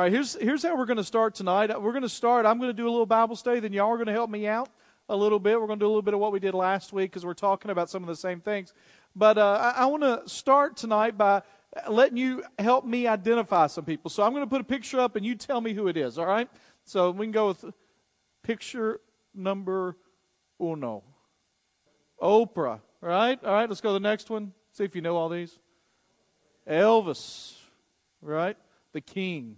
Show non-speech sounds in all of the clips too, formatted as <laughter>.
All right, here's, here's how we're going to start tonight. We're going to start, I'm going to do a little Bible study, then y'all are going to help me out a little bit. We're going to do a little bit of what we did last week because we're talking about some of the same things. But uh, I, I want to start tonight by letting you help me identify some people. So I'm going to put a picture up and you tell me who it is, all right? So we can go with picture number uno. Oprah, right? All right, let's go to the next one. See if you know all these. Elvis, right? The king.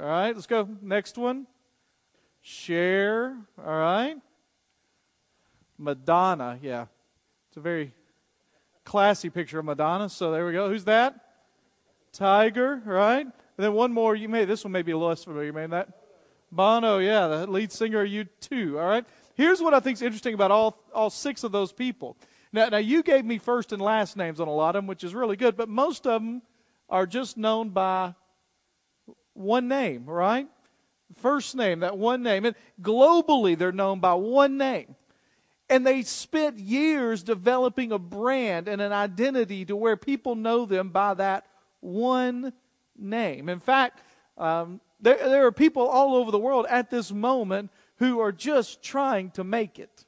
All right, let's go. Next one. Cher. all right? Madonna, yeah. It's a very classy picture of Madonna. So there we go. Who's that? Tiger, right? And then one more. You may this one may be a little less familiar. You may that Bono, yeah, the lead singer of U2. All right. Here's what I think is interesting about all all six of those people. Now, now you gave me first and last names on a lot of them, which is really good. But most of them are just known by one name, right? First name, that one name. And globally, they're known by one name. And they spent years developing a brand and an identity to where people know them by that one name. In fact, um, there, there are people all over the world at this moment who are just trying to make it,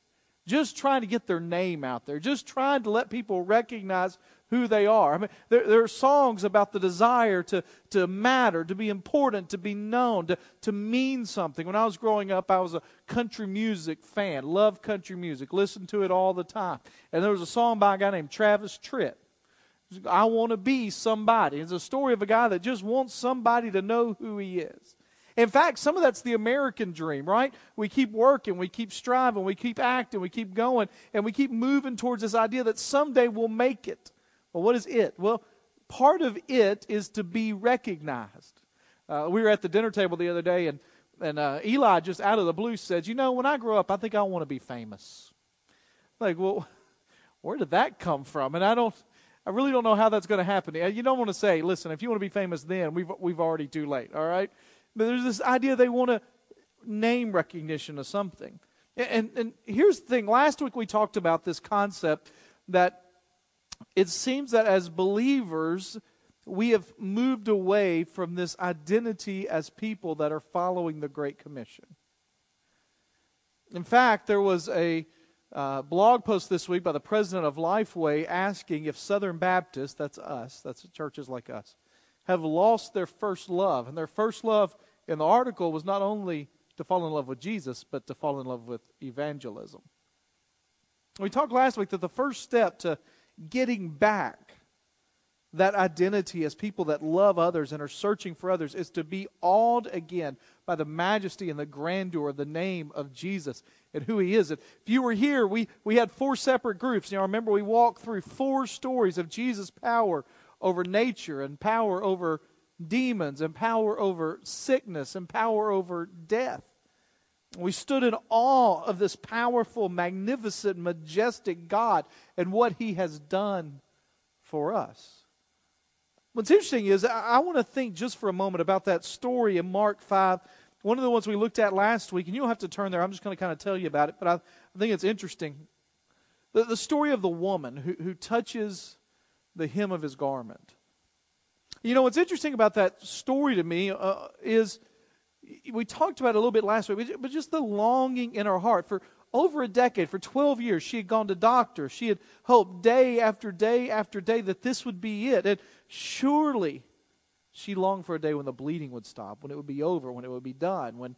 just trying to get their name out there, just trying to let people recognize who they are. I mean, there, there, are songs about the desire to, to matter, to be important, to be known, to, to mean something. When I was growing up, I was a country music fan, loved country music, listened to it all the time. And there was a song by a guy named Travis Tritt. I want to be somebody. It's a story of a guy that just wants somebody to know who he is. In fact, some of that's the American dream, right? We keep working, we keep striving, we keep acting, we keep going, and we keep moving towards this idea that someday we'll make it. Well, what is it? Well, part of it is to be recognized. Uh, we were at the dinner table the other day, and, and uh, Eli just out of the blue said, You know, when I grow up, I think I want to be famous. Like, well, <laughs> where did that come from? And I don't. I really don't know how that's going to happen. You don't want to say, listen, if you want to be famous then, we've, we've already too late, all right? But there's this idea they want to name recognition of something. And, and here's the thing last week we talked about this concept that it seems that as believers, we have moved away from this identity as people that are following the Great Commission. In fact, there was a uh, blog post this week by the president of Lifeway asking if Southern Baptists, that's us, that's churches like us, have lost their first love. And their first love in the article was not only to fall in love with Jesus, but to fall in love with evangelism. We talked last week that the first step to getting back that identity as people that love others and are searching for others is to be awed again by the majesty and the grandeur of the name of Jesus and who he is. If you were here, we, we had four separate groups. Know, remember we walked through four stories of Jesus' power over nature and power over demons and power over sickness and power over death. We stood in awe of this powerful, magnificent, majestic God and what He has done for us. What's interesting is I, want to think just for a moment about that story in Mark 5. One of the ones we looked at last week, and you don't have to turn there. I'm just going to kind of tell you about it, but I, I think it's interesting. The, the story of the woman who, who touches the hem of his garment. You know, what's interesting about that story to me uh, is we talked about it a little bit last week, but just the longing in her heart. For over a decade, for 12 years, she had gone to doctors. She had hoped day after day after day that this would be it. And surely she longed for a day when the bleeding would stop, when it would be over, when it would be done, when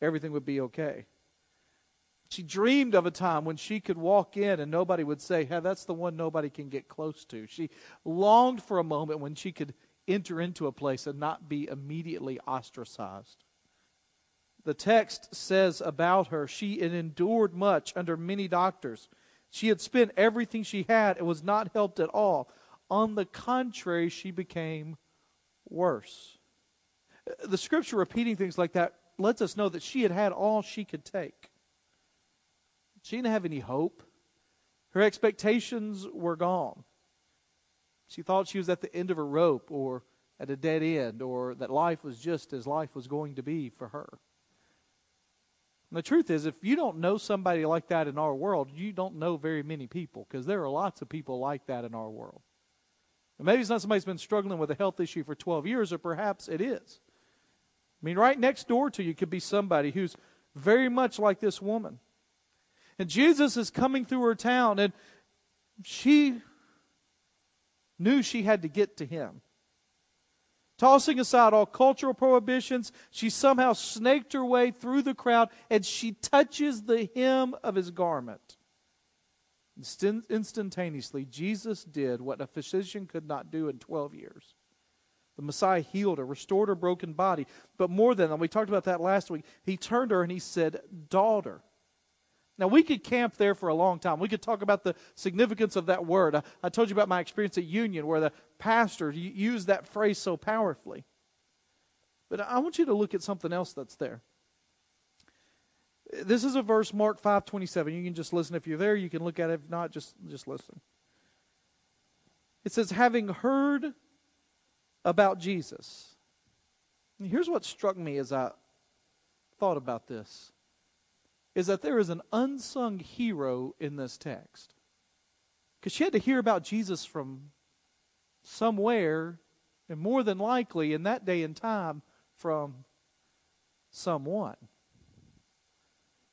everything would be okay. She dreamed of a time when she could walk in and nobody would say, hey, that's the one nobody can get close to. She longed for a moment when she could enter into a place and not be immediately ostracized. The text says about her, she had endured much under many doctors. She had spent everything she had and was not helped at all. On the contrary, she became worse. The scripture repeating things like that lets us know that she had had all she could take. She didn't have any hope. Her expectations were gone. She thought she was at the end of a rope or at a dead end or that life was just as life was going to be for her. And the truth is, if you don't know somebody like that in our world, you don't know very many people because there are lots of people like that in our world. And maybe it's not somebody who's been struggling with a health issue for 12 years, or perhaps it is. I mean, right next door to you could be somebody who's very much like this woman. And Jesus is coming through her town, and she knew she had to get to him. Tossing aside all cultural prohibitions, she somehow snaked her way through the crowd and she touches the hem of his garment. Instantaneously, Jesus did what a physician could not do in 12 years. The Messiah healed her, restored her broken body. But more than that, we talked about that last week, he turned her and he said, Daughter. Now, we could camp there for a long time. We could talk about the significance of that word. I, I told you about my experience at Union where the pastor used that phrase so powerfully. But I want you to look at something else that's there. This is a verse, Mark 5 27. You can just listen. If you're there, you can look at it. If not, just, just listen. It says, Having heard about Jesus. And here's what struck me as I thought about this is that there is an unsung hero in this text. Because she had to hear about Jesus from somewhere, and more than likely in that day and time, from someone.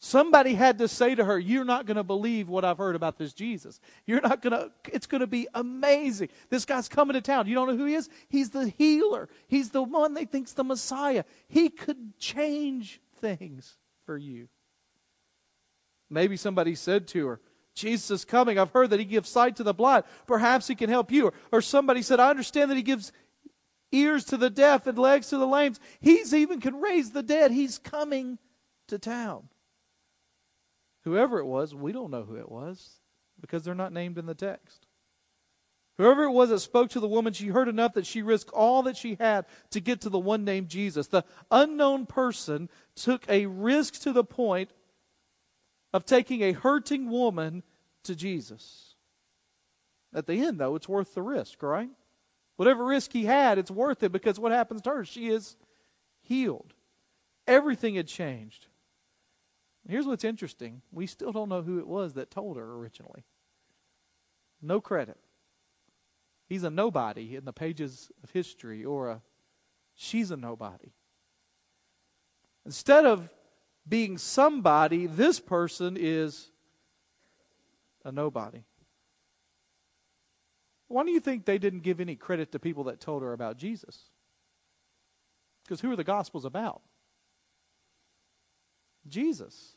Somebody had to say to her, You're not going to believe what I've heard about this Jesus. You're not going to, it's going to be amazing. This guy's coming to town. You don't know who he is? He's the healer. He's the one they think's the Messiah. He could change things for you. Maybe somebody said to her, Jesus is coming. I've heard that he gives sight to the blind. Perhaps he can help you. Or somebody said, I understand that he gives ears to the deaf and legs to the lame. He's even can raise the dead. He's coming to town. Whoever it was, we don't know who it was because they're not named in the text. Whoever it was that spoke to the woman, she heard enough that she risked all that she had to get to the one named Jesus. The unknown person took a risk to the point of taking a hurting woman to Jesus. At the end, though, it's worth the risk, right? Whatever risk he had, it's worth it because what happens to her? She is healed. Everything had changed. Here's what's interesting we still don't know who it was that told her originally. No credit. He's a nobody in the pages of history, or a she's a nobody. Instead of being somebody, this person is a nobody. Why do you think they didn't give any credit to people that told her about Jesus? Because who are the Gospels about? Jesus.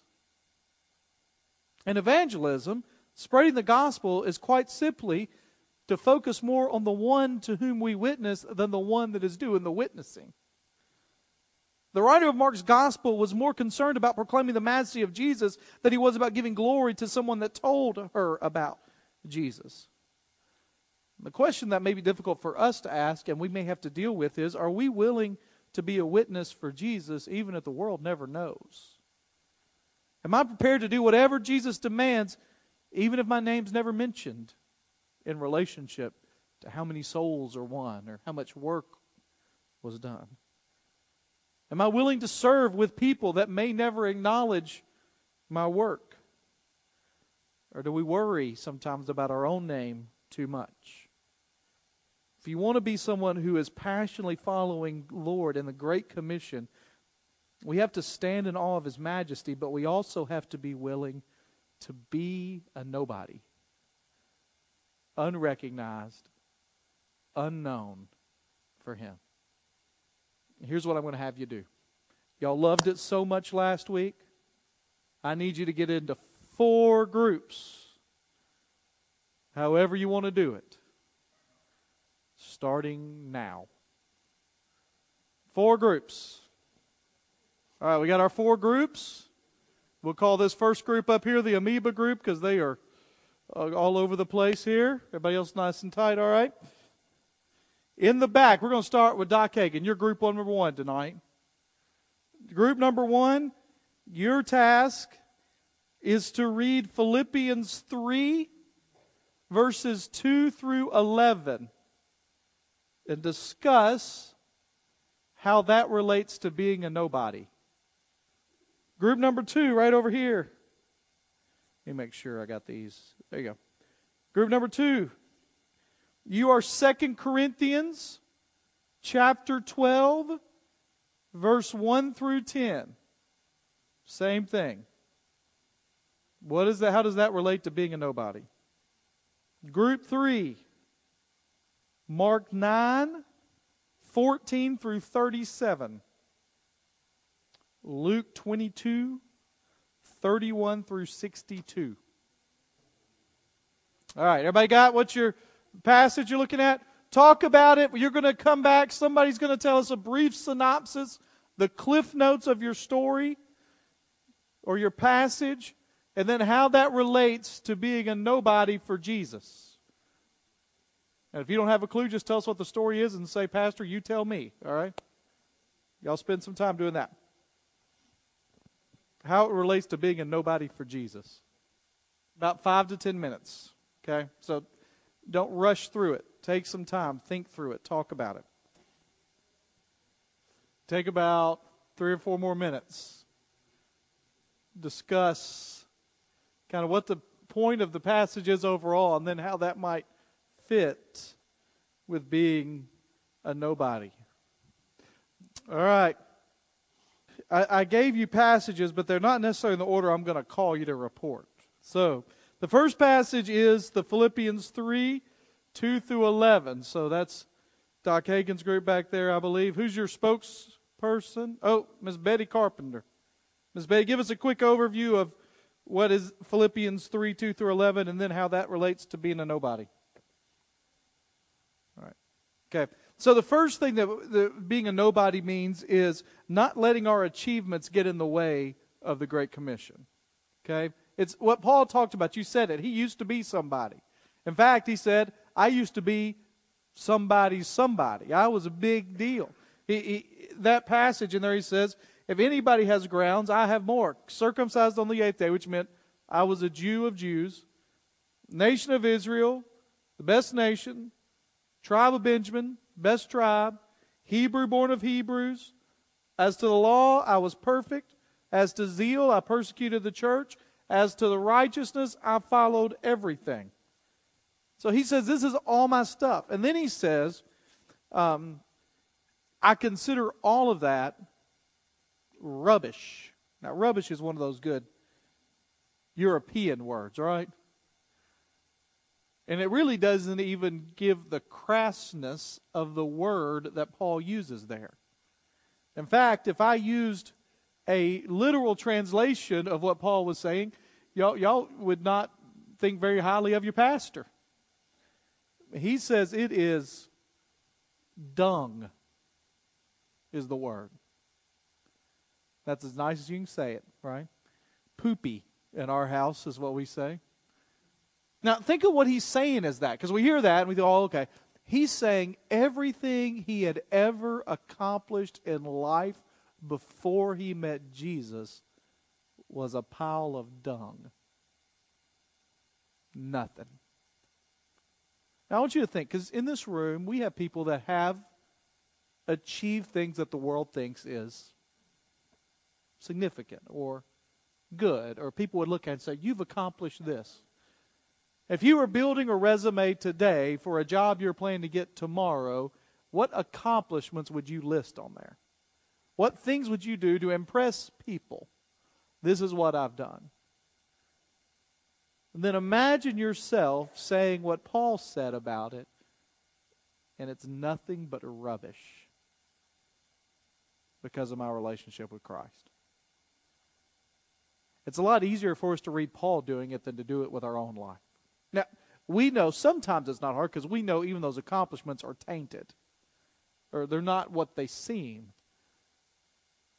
And evangelism, spreading the gospel, is quite simply to focus more on the one to whom we witness than the one that is doing the witnessing. The writer of Mark's gospel was more concerned about proclaiming the majesty of Jesus than he was about giving glory to someone that told her about Jesus. The question that may be difficult for us to ask and we may have to deal with is are we willing to be a witness for Jesus even if the world never knows? Am I prepared to do whatever Jesus demands even if my name's never mentioned in relationship to how many souls are won or how much work was done? Am I willing to serve with people that may never acknowledge my work? Or do we worry sometimes about our own name too much? If you want to be someone who is passionately following Lord in the Great Commission, we have to stand in awe of His majesty, but we also have to be willing to be a nobody, unrecognized, unknown for Him. Here's what I'm going to have you do. Y'all loved it so much last week. I need you to get into four groups, however you want to do it, starting now. Four groups. All right, we got our four groups. We'll call this first group up here the amoeba group because they are uh, all over the place here. Everybody else nice and tight, all right? In the back, we're going to start with Doc Hagen. You're group one, number one tonight. Group number one, your task is to read Philippians 3, verses 2 through 11, and discuss how that relates to being a nobody. Group number two, right over here. Let me make sure I got these. There you go. Group number two, You are Second Corinthians chapter 12, verse 1 through 10. Same thing. What is that? How does that relate to being a nobody? Group 3, Mark 9, 14 through 37. Luke 22, 31 through 62. All right, everybody got what your passage you're looking at? Talk about it. You're going to come back. Somebody's going to tell us a brief synopsis, the cliff notes of your story or your passage, and then how that relates to being a nobody for Jesus. And if you don't have a clue, just tell us what the story is and say, Pastor, you tell me. All right? Y'all spend some time doing that. How it relates to being a nobody for Jesus. About five to ten minutes. Okay? So don't rush through it. Take some time, think through it, talk about it. Take about three or four more minutes. Discuss kind of what the point of the passage is overall and then how that might fit with being a nobody. All right. I, I gave you passages, but they're not necessarily in the order I'm going to call you to report. So, the first passage is the Philippians 3 2 through 11. So that's Doc Hagen's group back there, I believe. Who's your spokesperson? Oh, Ms. Betty Carpenter. Ms. Betty, give us a quick overview of what is Philippians 3 2 through 11 and then how that relates to being a nobody. All right. Okay. So the first thing that the, being a nobody means is not letting our achievements get in the way of the Great Commission. Okay? It's what Paul talked about. You said it. He used to be somebody. In fact, he said, I used to be somebody's somebody. I was a big deal. He, he, that passage in there, he says, if anybody has grounds, I have more. Circumcised on the eighth day, which meant I was a Jew of Jews, nation of Israel, the best nation, tribe of Benjamin, best tribe, Hebrew born of Hebrews. As to the law, I was perfect. As to zeal, I persecuted the church. As to the righteousness, I followed everything. So he says, This is all my stuff. And then he says, um, I consider all of that rubbish. Now, rubbish is one of those good European words, right? And it really doesn't even give the crassness of the word that Paul uses there. In fact, if I used a literal translation of what Paul was saying, y'all, y'all would not think very highly of your pastor. He says it is dung, is the word. That's as nice as you can say it, right? Poopy in our house is what we say. Now, think of what he's saying is that, because we hear that and we go, oh, okay. He's saying everything he had ever accomplished in life before he met Jesus was a pile of dung. Nothing. Now, I want you to think, because in this room, we have people that have achieved things that the world thinks is significant or good, or people would look at and say, You've accomplished this. If you were building a resume today for a job you're planning to get tomorrow, what accomplishments would you list on there? What things would you do to impress people? This is what I've done. And then imagine yourself saying what Paul said about it, and it's nothing but rubbish because of my relationship with Christ. It's a lot easier for us to read Paul doing it than to do it with our own life. Now, we know sometimes it's not hard because we know even those accomplishments are tainted or they're not what they seem.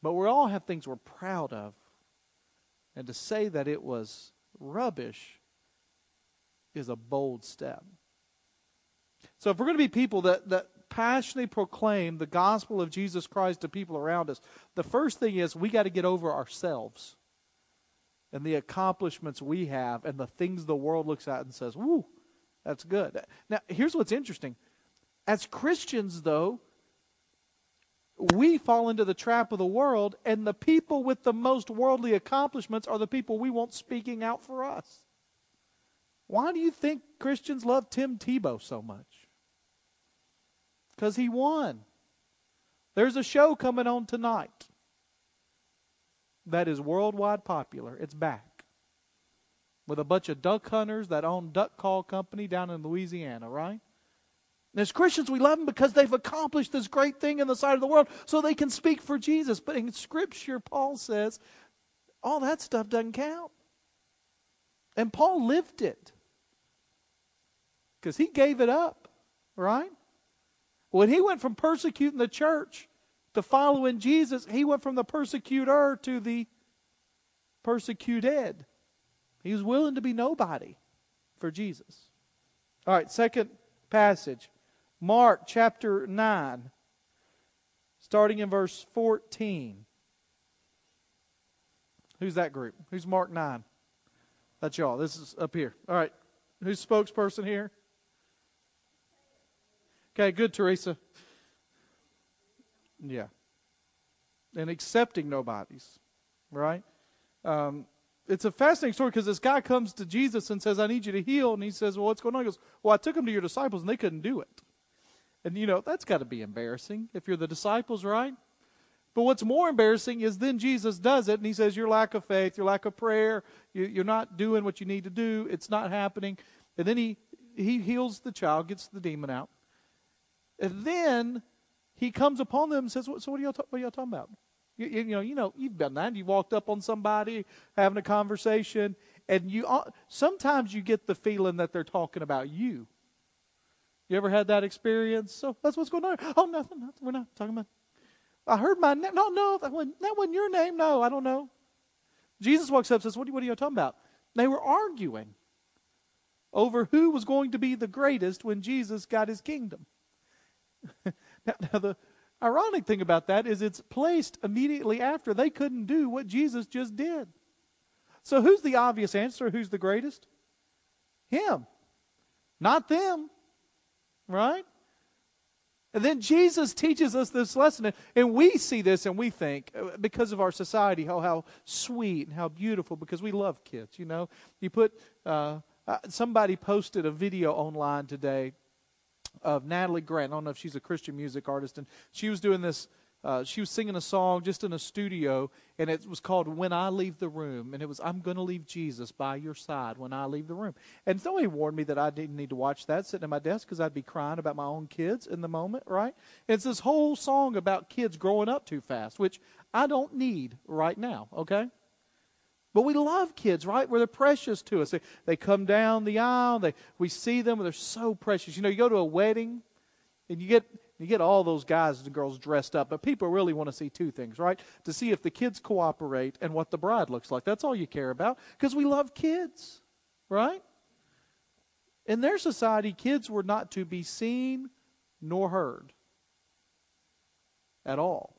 But we all have things we're proud of and to say that it was rubbish is a bold step. So if we're going to be people that, that passionately proclaim the gospel of Jesus Christ to people around us, the first thing is we got to get over ourselves and the accomplishments we have and the things the world looks at and says, woo, that's good. Now, here's what's interesting. As Christians, though, we fall into the trap of the world, and the people with the most worldly accomplishments are the people we want speaking out for us. Why do you think Christians love Tim Tebow so much? Because he won. There's a show coming on tonight that is worldwide popular. It's back. With a bunch of duck hunters that own Duck Call Company down in Louisiana, right? And as Christians, we love them because they've accomplished this great thing in the sight of the world so they can speak for Jesus. But in Scripture, Paul says all that stuff doesn't count. And Paul lived it because he gave it up, right? When he went from persecuting the church to following Jesus, he went from the persecutor to the persecuted. He was willing to be nobody for Jesus. All right, second passage. Mark chapter 9, starting in verse 14. Who's that group? Who's Mark 9? That's y'all. This is up here. All right. Who's spokesperson here? Okay, good, Teresa. Yeah. And accepting nobodies, right? Um, it's a fascinating story because this guy comes to Jesus and says, I need you to heal. And he says, Well, what's going on? He goes, Well, I took him to your disciples and they couldn't do it. And, you know, that's got to be embarrassing if you're the disciples, right? But what's more embarrassing is then Jesus does it and he says, Your lack of faith, your lack of prayer, you, are not doing what you need to do, it's not happening. And then he, he heals the child, gets the demon out. And then he comes upon them and says, So what are y'all, what are y'all talking about? You, you, know, you know, you've done that. You walked up on somebody having a conversation, and you uh, sometimes you get the feeling that they're talking about you. You ever had that experience? So that's what's going on. Oh, nothing, nothing. We're not talking about. I heard my name. No, no, that wasn't, that wasn't your name. No, I don't know. Jesus walks up and says, what, what are you talking about? They were arguing over who was going to be the greatest when Jesus got his kingdom. <laughs> now, now, the ironic thing about that is it's placed immediately after they couldn't do what Jesus just did. So, who's the obvious answer? Who's the greatest? Him, not them. Right? And then Jesus teaches us this lesson, and we see this and we think, uh, because of our society, how, how sweet and how beautiful, because we love kids, you know. You put, uh, uh, somebody posted a video online today of Natalie Grant. I don't know if she's a Christian music artist, and she was doing this uh, she was singing a song just in a studio, and it was called When I Leave the Room. And it was, I'm going to leave Jesus by your side when I leave the room. And somebody warned me that I didn't need to watch that sitting at my desk because I'd be crying about my own kids in the moment, right? And it's this whole song about kids growing up too fast, which I don't need right now, okay? But we love kids, right? Where they're precious to us. They, they come down the aisle, they, we see them, and they're so precious. You know, you go to a wedding, and you get you get all those guys and girls dressed up, but people really want to see two things, right? To see if the kids cooperate and what the bride looks like. That's all you care about because we love kids, right? In their society, kids were not to be seen nor heard at all.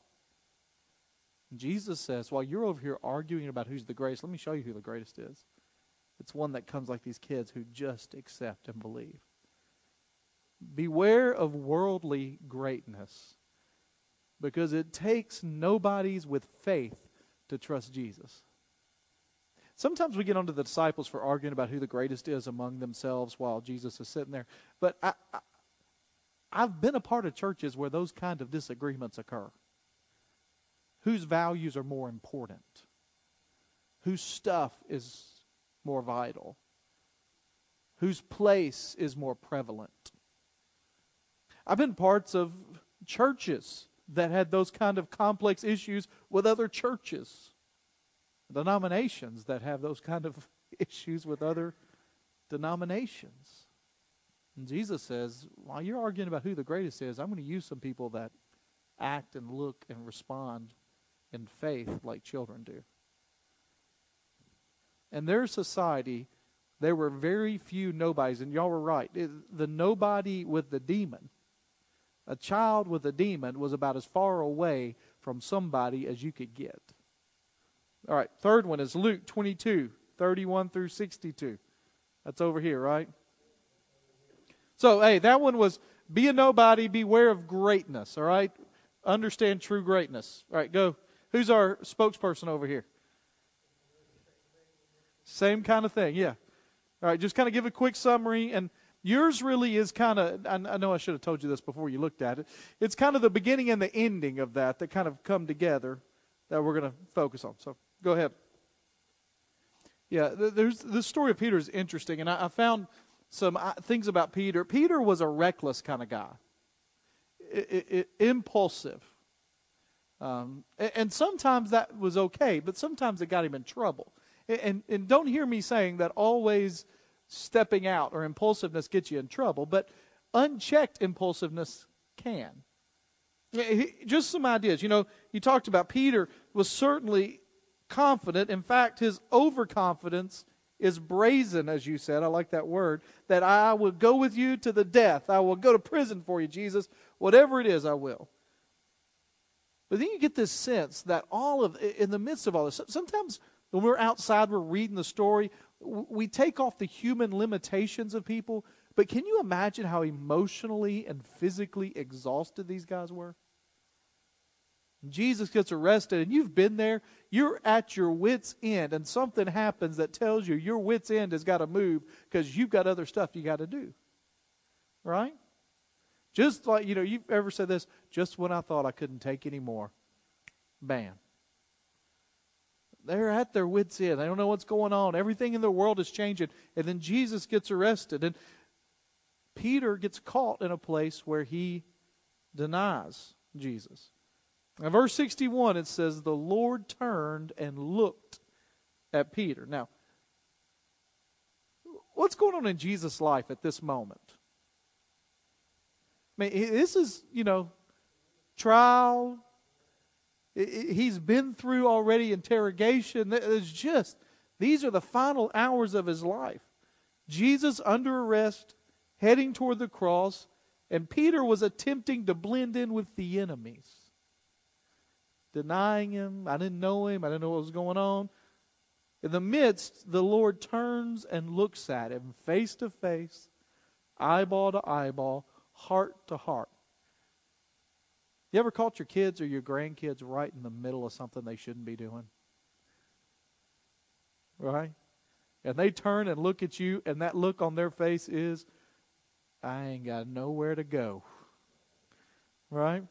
Jesus says, while you're over here arguing about who's the greatest, let me show you who the greatest is. It's one that comes like these kids who just accept and believe. Beware of worldly greatness because it takes nobodies with faith to trust Jesus. Sometimes we get onto the disciples for arguing about who the greatest is among themselves while Jesus is sitting there. But I, I, I've been a part of churches where those kind of disagreements occur. Whose values are more important? Whose stuff is more vital? Whose place is more prevalent? I've been parts of churches that had those kind of complex issues with other churches, denominations that have those kind of <laughs> issues with other denominations. And Jesus says, while you're arguing about who the greatest is, I'm going to use some people that act and look and respond in faith like children do. In their society, there were very few nobodies, and y'all were right. The nobody with the demon a child with a demon was about as far away from somebody as you could get. All right, third one is Luke 22, 31 through 62. That's over here, right? So, hey, that one was be a nobody, beware of greatness, all right? Understand true greatness. All right, go. Who's our spokesperson over here? Same kind of thing, yeah. All right, just kind of give a quick summary and Yours really is kind of, I, know I should have told you this before you looked at it. It's kind of the beginning and the ending of that that kind of come together that we're going to focus on. So go ahead. Yeah, there's the story of Peter is interesting, and I, I found some uh, things about Peter. Peter was a reckless kind of guy, impulsive, um, and, and, sometimes that was okay, but sometimes it got him in trouble. And, and, and don't hear me saying that always stepping out or impulsiveness gets you in trouble, but unchecked impulsiveness can. Just some ideas. You know, you talked about Peter was certainly confident. In fact, his overconfidence is brazen, as you said. I like that word. That I will go with you to the death. I will go to prison for you, Jesus. Whatever it is, I will. But then you get this sense that all of, in the midst of all this, sometimes when we're outside, we're reading the story, we take off the human limitations of people. But can you imagine how emotionally and physically exhausted these guys were? Jesus gets arrested and you've been there, you're at your wits' end, and something happens that tells you your wits' end has got to move because you've got other stuff you got to do. Right? Just like, you know, you've ever said this, just when I thought I couldn't take any more, bam. They're at their wits' end. They don't know what's going on. Everything in the world is changing. And then Jesus gets arrested. And Peter gets caught in a place where he denies Jesus. In verse 61, it says, The Lord turned and looked at Peter. Now, what's going on in Jesus' life at this moment? I mean, this is, you know, trial. He's been through already interrogation. It's just, these are the final hours of his life. Jesus under arrest, heading toward the cross, and Peter was attempting to blend in with the enemies denying him. I didn't know him. I didn't know what was going on. In the midst, the Lord turns and looks at him face to face, eyeball to eyeball, heart to heart. You ever caught your kids or your grandkids right in the middle of something they shouldn't be doing? Right? And they turn and look at you, and that look on their face is, I ain't got nowhere to go. Right?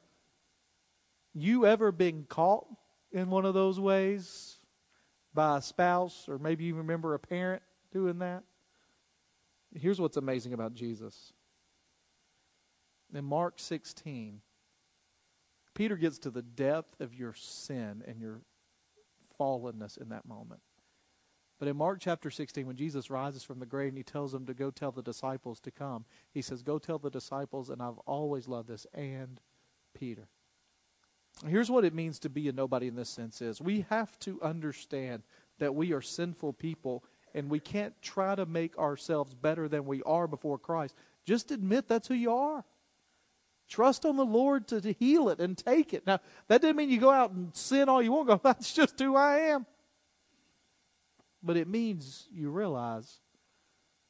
You ever been caught in one of those ways by a spouse, or maybe you remember a parent doing that? Here's what's amazing about Jesus. In Mark 16, Peter gets to the depth of your sin and your fallenness in that moment. But in Mark chapter 16, when Jesus rises from the grave and he tells them to go tell the disciples to come, he says, Go tell the disciples, and I've always loved this, and Peter. Here's what it means to be a nobody in this sense is we have to understand that we are sinful people and we can't try to make ourselves better than we are before Christ. Just admit that's who you are. Trust on the Lord to, to heal it and take it. Now, that doesn't mean you go out and sin all you want. Go, <laughs> that's just who I am. But it means you realize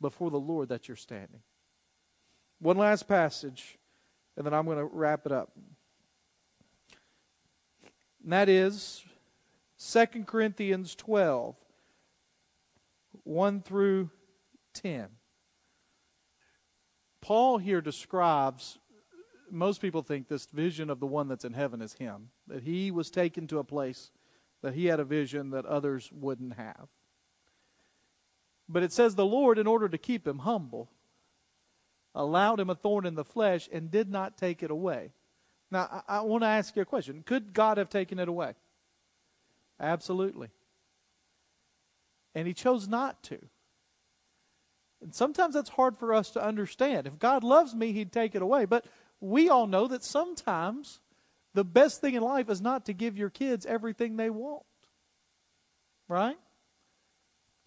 before the Lord that you're standing. One last passage, and then I'm going to wrap it up. And that is 2 Corinthians 12, 1 through 10. Paul here describes, most people think this vision of the one that's in heaven is him, that he was taken to a place that he had a vision that others wouldn't have. But it says the Lord, in order to keep him humble, allowed him a thorn in the flesh and did not take it away. Now, I, I want to ask you a question. Could God have taken it away? Absolutely. And He chose not to. And sometimes that's hard for us to understand. If God loves me, He'd take it away. But we all know that sometimes the best thing in life is not to give your kids everything they want. Right?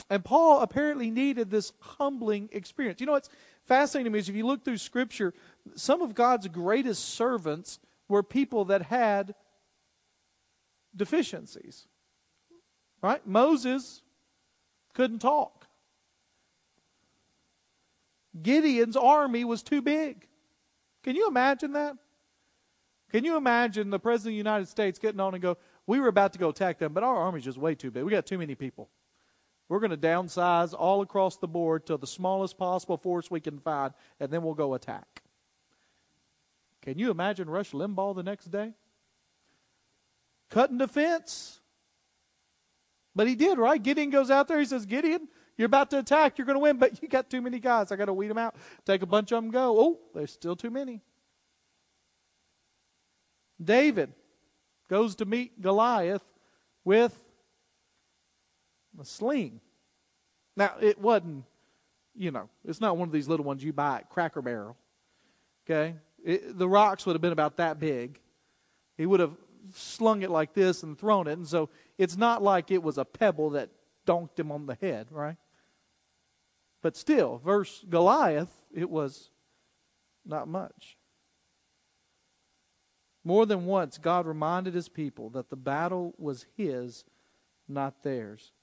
And Paul apparently needed this humbling experience. You know what's fascinating to me is if you look through Scripture, some of God's greatest servants were people that had deficiencies. Right? Moses couldn't talk. Gideon's army was too big. Can you imagine that? Can you imagine the President of the United States getting on and go, We were about to go attack them, but our army's just way too big. We got too many people. We're going to downsize all across the board to the smallest possible force we can find, and then we'll go attack. Can you imagine Rush Limbaugh the next day? Cutting defense. But he did, right? Gideon goes out there. He says, Gideon, you're about to attack. You're going to win, but you got too many guys. I got to weed them out. Take a bunch of them go. Oh, there's still too many. David goes to meet Goliath with a sling. Now, it wasn't, you know, it's not one of these little ones you buy at Cracker Barrel. Okay? It, the rocks would have been about that big. He would have slung it like this and thrown it. And so it's not like it was a pebble that donked him on the head, right? But still, verse Goliath, it was not much. More than once, God reminded his people that the battle was his, not theirs,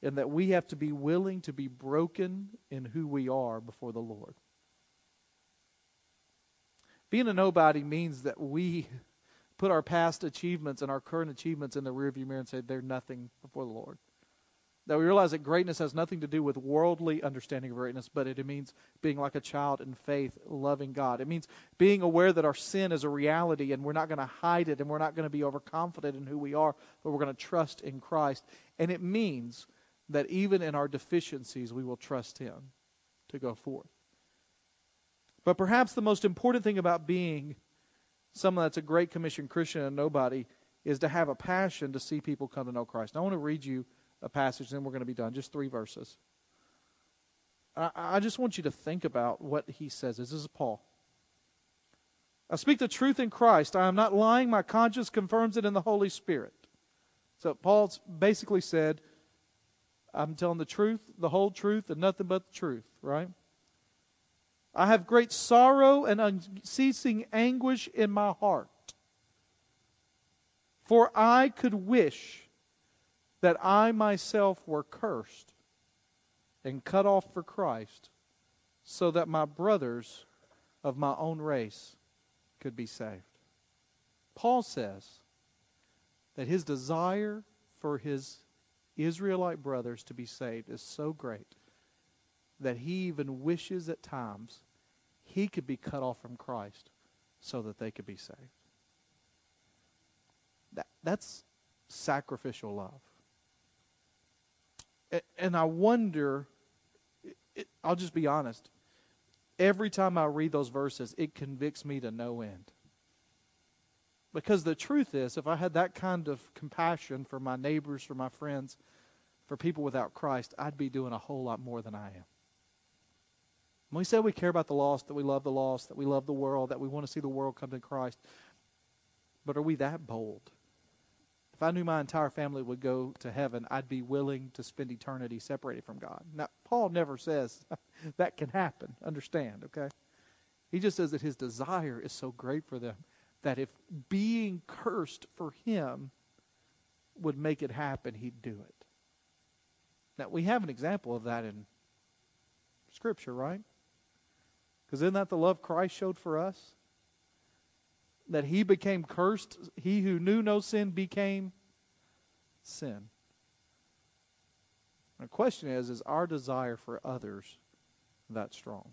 and that we have to be willing to be broken in who we are before the Lord. Being a nobody means that we put our past achievements and our current achievements in the rearview mirror and say they're nothing before the Lord. That we realize that greatness has nothing to do with worldly understanding of greatness, but it means being like a child in faith, loving God. It means being aware that our sin is a reality and we're not going to hide it and we're not going to be overconfident in who we are, but we're going to trust in Christ. And it means that even in our deficiencies, we will trust Him to go forth. But perhaps the most important thing about being someone that's a great commission Christian and nobody is to have a passion to see people come to know Christ. I want to read you a passage, then we're going to be done. Just three verses. I, I just want you to think about what he says. This is Paul. I speak the truth in Christ. I am not lying. My conscience confirms it in the Holy Spirit. So Paul's basically said, I'm telling the truth, the whole truth, and nothing but the truth, right? I have great sorrow and unceasing anguish in my heart. For I could wish that I myself were cursed and cut off for Christ, so that my brothers of my own race could be saved. Paul says that his desire for his Israelite brothers to be saved is so great that he even wishes at times he could be cut off from Christ so that they could be saved. That, that's sacrificial love. And I wonder, I'll just be honest, every time I read those verses, it convicts me to no end. Because the truth is, if I had that kind of compassion for my neighbors, for my friends, for people without Christ, I'd be doing a whole lot more than I am. When we say we care about the lost, that we love the lost, that we love the world, that we want to see the world come to Christ, but are we that bold? If I knew my entire family would go to heaven, I'd be willing to spend eternity separated from God. Now, Paul never says <laughs> that can happen. Understand, okay? He just says that his desire is so great for them that if being cursed for him would make it happen, he'd do it. Now, we have an example of that in Scripture, right? Because isn't that the love Christ showed for us? That he became cursed. He who knew no sin became sin. The question is, is our desire for others that strong?